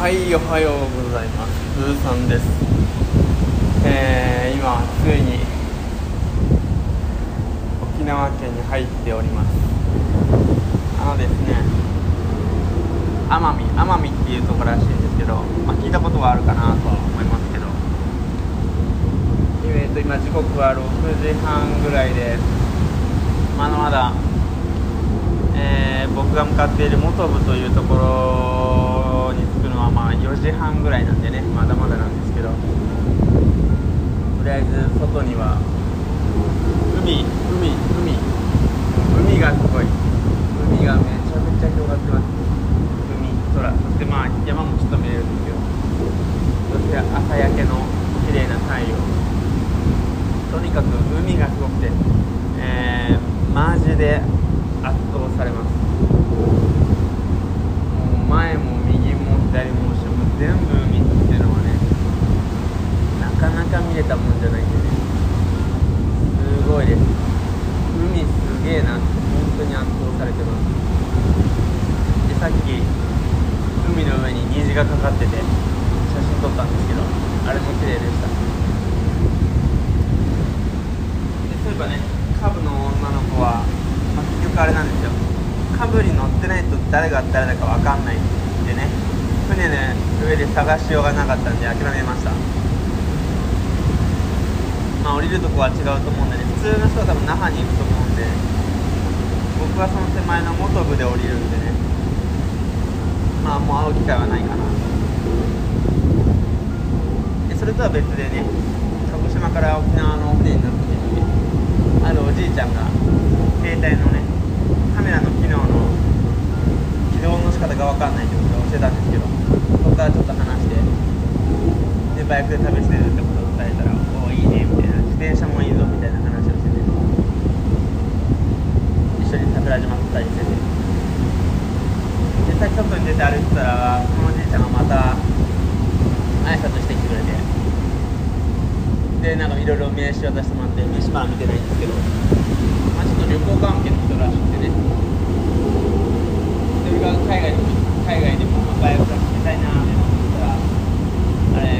はいおはようございます。ブーさんです。えー、今ついに沖縄県に入っております。あのですね奄美奄美っていうところらしいんですけど、まあ、聞いたことはあるかなとは思いますけど。えーと今時刻は6時半ぐらいでまだまだえー、僕が向かっている本部というところに着くのはまあ4時半ぐらいなんでねまだまだなんですけど。とりあえず外には海海海。海がすごい。海がめちゃめちゃ広がってます。海空。そしてまあ山もちょっと見えるんですけどそして朝焼けの綺麗な太陽。とにかく海がすごくてえー、マジで圧倒されます。右も左も後ろも全部海っていうのはねなかなか見れたもんじゃないんでね。すごいです。海すげえなって本当に圧倒されてます。でさっき海の上に虹がかかってて写真撮ったんですけどあれも綺麗でした。でそういえばねカブの女の子はまあ、結局あれなんですよ。カブに乗ってないと誰が誰だか分かんないんでね。船の上で探しようがなかったんで諦めました。まあ降りるとこは違うと思うんでね普通の人は多分那覇に行くと思うんで僕はその手前の元部で降りるんでねまあもう会う機会はないかな。でそれとは別でね鹿児島から沖縄の船に乗った時にあるおじいちゃんが携帯のねカメラの機能のが分かんないってことを教えたんですけどそこからちょっと話してでバイクで旅してるってことを伝えたら「おおいいね」みたいな「自転車もいいぞ」みたいな話をしてて一緒に桜島ったりしてて実際外に出て歩いてたらそのおじいちゃんがまた挨拶してきてくれてでなんかいろいろ名刺渡してもらって名刺まだ見てないんですけどまあ、ちょっと旅行関係の人らしくてね。それが海外でも海外でもバイクが決めたいなって思ったらあれ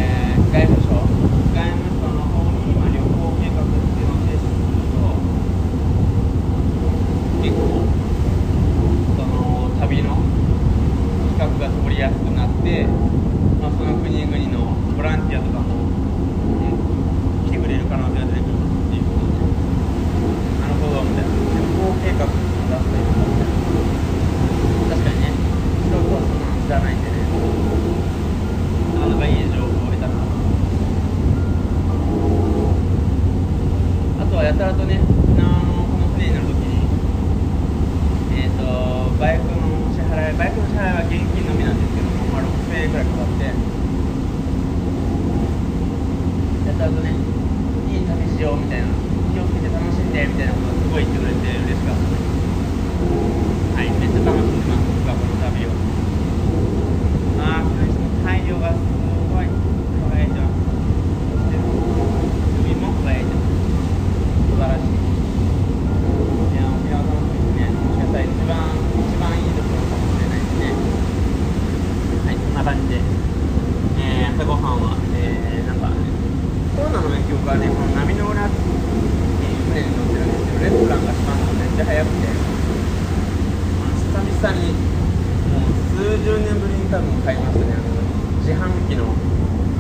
外務省外務省の方に今旅行計画っていうのを提出すると結構その旅の企画が通りやすくなって、まあ、その国々のボランティアとかも、ね、来てくれる可能性が出てくるっていうことでなるほどみたいな旅行計画を出すというか確かにね人とはそんなの知らないんでねなかなかいい情報を得たなあとはやたらとね沖縄のこの船に乗るときにえっ、とバイクの支払いバイクの支払いは現金のみなんですけども、まあ、6000円くらいかかってやたらとねいい旅しようみたいな気をつけて楽しんでみたいなことをすごい言ってくれて嬉しかったですはいめっちゃ楽しんでます僕はこの旅をああこの人の太陽がすごい輝いてますそして海も輝いてます素晴らしいいや沖縄楽しみですねもしかしたら一番一番いいところかもしれないですねはいこんな感じでえー、朝ごはんはえー、なんかコロナの影響がねこの波の裏っていう船に乗ってるんですけどレストランが閉まるのめっちゃ早くてあの久々にもう数十年ぶりに多分買いましたねあの自販機の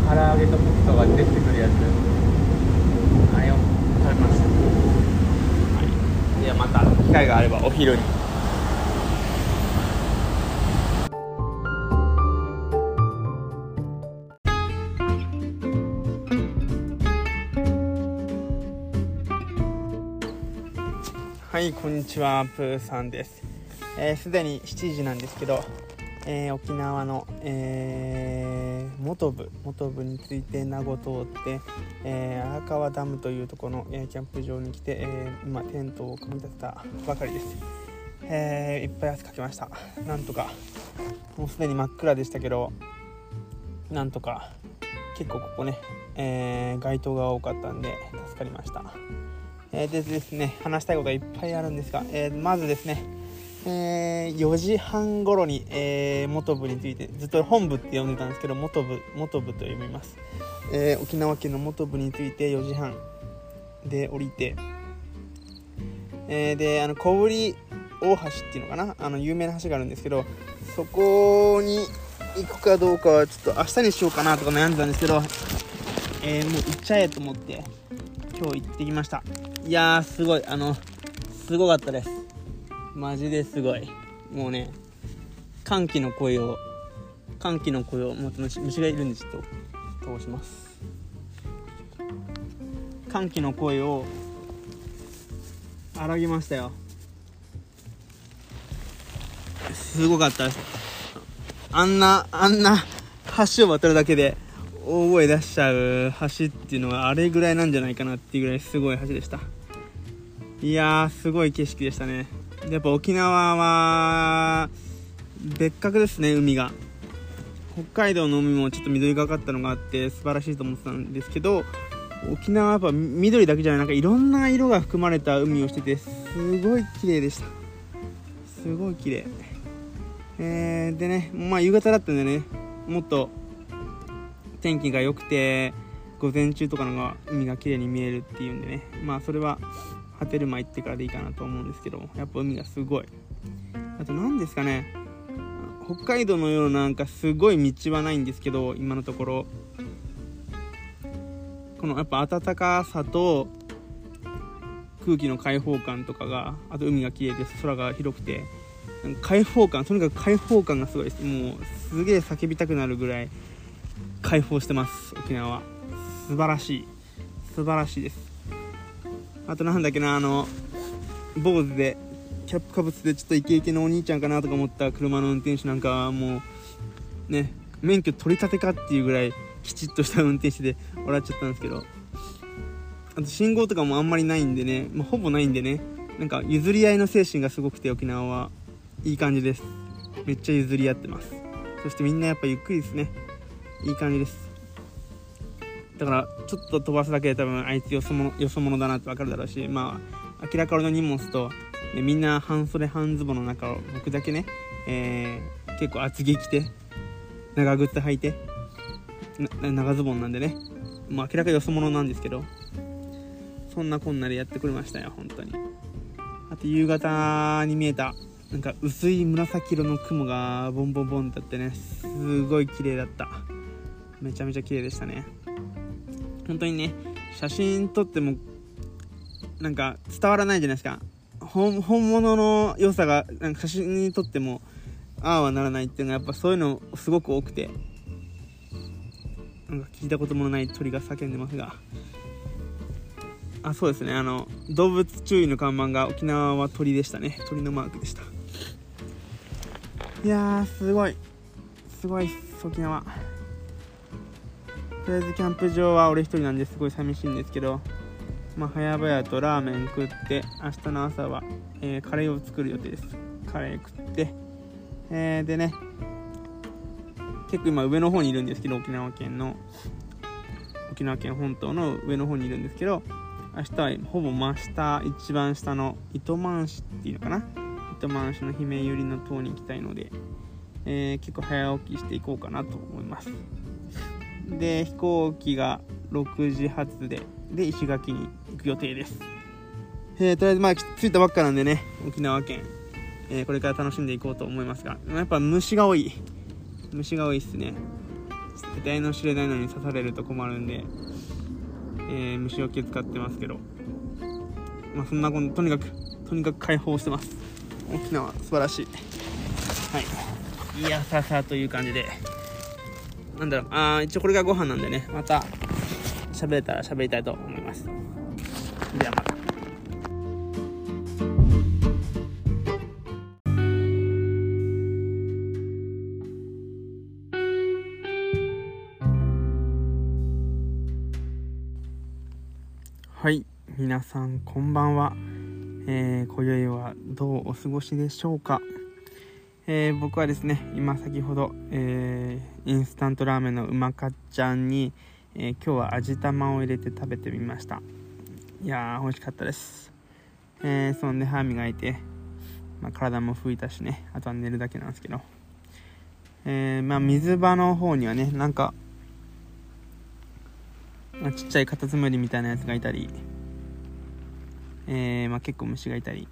唐揚げとホットが出てくるやつ。あれを食べました、はい、ではまた機会があればお昼に。はい、こんにちは、プーさんです。えーすでに7時なんですけど、えー沖縄の、えー元部元部について名護通って、えー荒川ダムというところの、えキャンプ場に来て、え今テントを組み立てたばかりです。えいっぱい汗かきました。なんとかもうすでに真っ暗でしたけど、なんとか結構ここね、え街灯が多かったんで助かりました。えーでですね話したいことがいっぱいあるんですが、えまずですね、えー、4時半頃に、えー、元部についてずっと本部って呼んでたんですけど元部元部と呼びます、えー、沖縄県の元部について4時半で降りて、えー、であの小売大橋っていうのかな？あの有名な橋があるんですけどそこに行くかどうかはちょっと明日にしようかなとか悩んでたんですけど、え、もう行っちゃえと思って今日行ってきました。いやーすごい。あのすごかったです。マジですごい。もうね歓喜の声を歓喜の声を持つ虫虫がいるんでちょっと通します。歓喜の声を荒げましたよ。すごかった。あんなあんな橋を渡るだけで大声出しちゃう橋っていうのはあれぐらいなんじゃないかなっていうぐらいすごい橋でした。いやーすごい景色でしたね。やっぱ沖縄は別格ですね海が。北海道の海もちょっと緑がかったのがあって素晴らしいと思ってたんですけど沖縄はやっぱ緑だけじゃないなんかいろんな色が含まれた海をしててすごい綺麗でした。すごい綺麗。えー、でねまあ夕方だったんでねもっと天気が良くて午前中とかのが海が綺麗に見えるっていうんでね。まあそれは波照間行ってからでいいかなと思うんですけどやっぱ海がすごい。あと何ですかね。北海道のようななんかすごい道はないんですけど今のところ。このやっぱ暖かさと空気の開放感とかがあと海が綺麗で空が広くて。開放感とにかく開放感がすごいです。もうすげえ叫びたくなるぐらい開放してます沖縄は。素晴らしい。素晴らしいです。あとなんだっけなあの坊主でキャップかぶってちょっとイケイケのお兄ちゃんかなとか思った車の運転手なんかはもうね免許取り立てかっていうぐらいきちっとした運転手で笑っちゃったんですけど。あと信号とかもあんまりないんでね、まあ、ほぼないんでねなんか譲り合いの精神がすごくて沖縄はいい感じです。めっちゃ譲り合ってます。そしてみんなやっぱゆっくりですね。いい感じです。だからちょっと飛ばすだけで多分あいつよそ者よそ者だなって分かるだろうしまあ明らか俺の荷物とみんな半袖半ズボンの中を僕だけね、えー、結構厚着着て長靴履いて長ズボンなんでねもう明らかよそ者なんですけどそんなこんなでやってくれましたよ本当に。あと夕方に見えたなんか薄い紫色の雲がボンボンボンってあってねすごい綺麗だった。めちゃめちゃ綺麗でしたね。本当にね写真撮ってもなんか伝わらないじゃないですか。本物の良さがなんか写真に撮ってもああはならないっていうのはやっぱそういうのすごく多くて。なんか聞いたこともない鳥が叫んでますが。あそうですね。あの動物注意の看板が沖縄は鳥でしたね。鳥のマークでした。いやーすごい。すごい沖縄。とりあえずキャンプ場は俺一人なんですごい寂しいんですけど、まあ、早々とラーメン食って明日の朝は、えー、カレーを作る予定です。カレー食って、えー、でね結構今上の方にいるんですけど沖縄県の沖縄県本島の上の方にいるんですけど明日はほぼ真下一番下の糸満市っていうのかな？糸満市の姫百合の塔に行きたいので、えー、結構早起きしていこうかなと思います。で飛行機が6時発でで石垣に行く予定です、えー、とりあえずまあ着いたばっかなんでね沖縄県、えー、これから楽しんでいこうと思いますが。やっぱ虫が多い。虫が多いっすね。得体の知れないのに刺されると困るんで、えー、虫除け使ってますけど。まあそんなこととにかくとにかく解放してます。沖縄素晴らしい。はい。いやささという感じで。なんだろう、あ一応これがご飯なんでね、また喋れたら喋りたいと思います。ではまた。はい、皆さんこんばんは。えー、今宵はどうお過ごしでしょうか。えー、僕はですね今先ほど、えー、インスタントラーメンのうまかっちゃんに、えー、今日は味玉を入れて食べてみました。いやー美味しかったです、えそんで歯磨いてまあ、体も拭いたしねあとは寝るだけなんですけど、え、まあ、水場の方にはねなんか、まあ、ちっちゃいカタツムリみたいなやつがいたり、え、まあ、結構虫がいたり、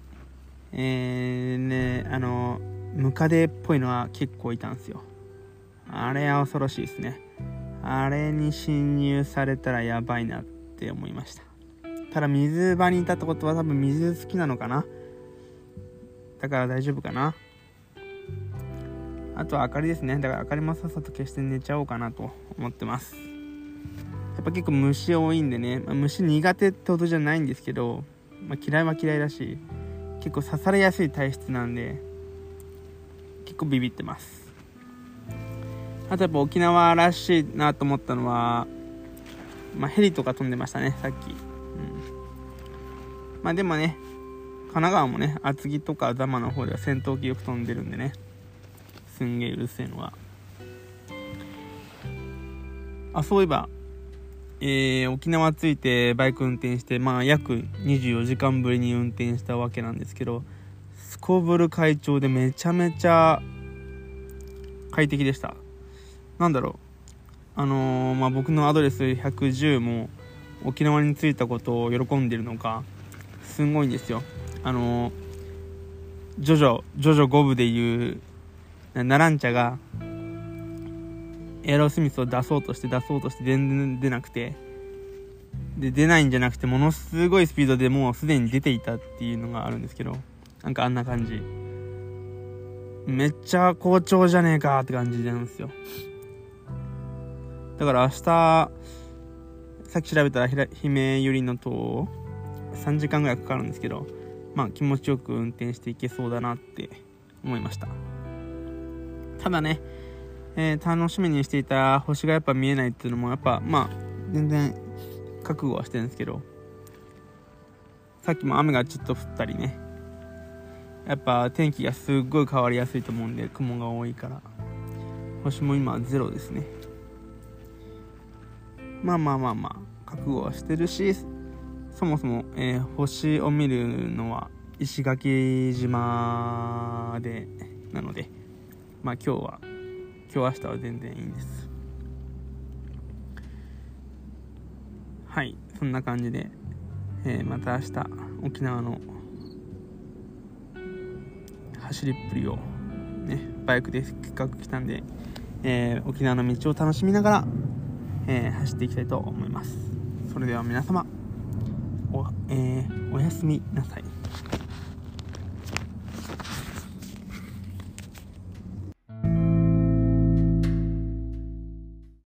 えー、ねあのムカデっぽいのは結構いたんですよ。あれは恐ろしいですね。あれに侵入されたらやばいなって思いました。ただ水場にいたってことは多分水好きなのかな。だから大丈夫かな。あとは明かりですね。だから明かりもさっさと消して寝ちゃおうかなと思ってます。やっぱ結構虫多いんでね、まあ、虫苦手ってことじゃないんですけど、まあ、嫌いは嫌いだし結構刺されやすい体質なんで結構ビビってます。あとやっぱ沖縄らしいなと思ったのは、まあ、ヘリとか飛んでましたねさっき、うん、まあでもね神奈川もね厚木とか座間の方では戦闘機よく飛んでるんでね。すんげえうるせえのは。あそういえばえー、沖縄着いてバイク運転して、まあ、約24時間ぶりに運転したわけなんですけどすこぶる快調でめちゃめちゃ快適でした。なんだろう。あのー、まあ、僕のアドレス110も沖縄に着いたことを喜んでるのかすんごいんですよ。あのー、ジョジョジョジョ5部でいうナランチャがエアロスミスを出そうとして出そうとして全然出なくてで出ないんじゃなくてものすごいスピードでもうすでに出ていたっていうのがあるんですけどなんかあんな感じ。めっちゃ好調じゃねえかって感じなんですよ。だから明日さっき調べたら姫ゆりの塔3時間ぐらいかかるんですけどまあ気持ちよく運転していけそうだなって思いました。ただねえー、楽しみにしていた星がやっぱ見えないっていうのもやっぱまあ全然覚悟はしてるんですけどさっきも雨がちょっと降ったりねやっぱ天気がすっごい変わりやすいと思うんで雲が多いから。星も今ゼロですね。まあまあまあまあ覚悟はしてるしそもそも、えー、星を見るのは石垣島でなのでまあ今日は今日明日は全然いいんです。はいそんな感じで、えー、また明日沖縄の走りっぷりをねバイクでせっかく来たんで、えー、沖縄の道を楽しみながら、えー、走っていきたいと思います。それでは皆様お,、えー、おやすみなさい。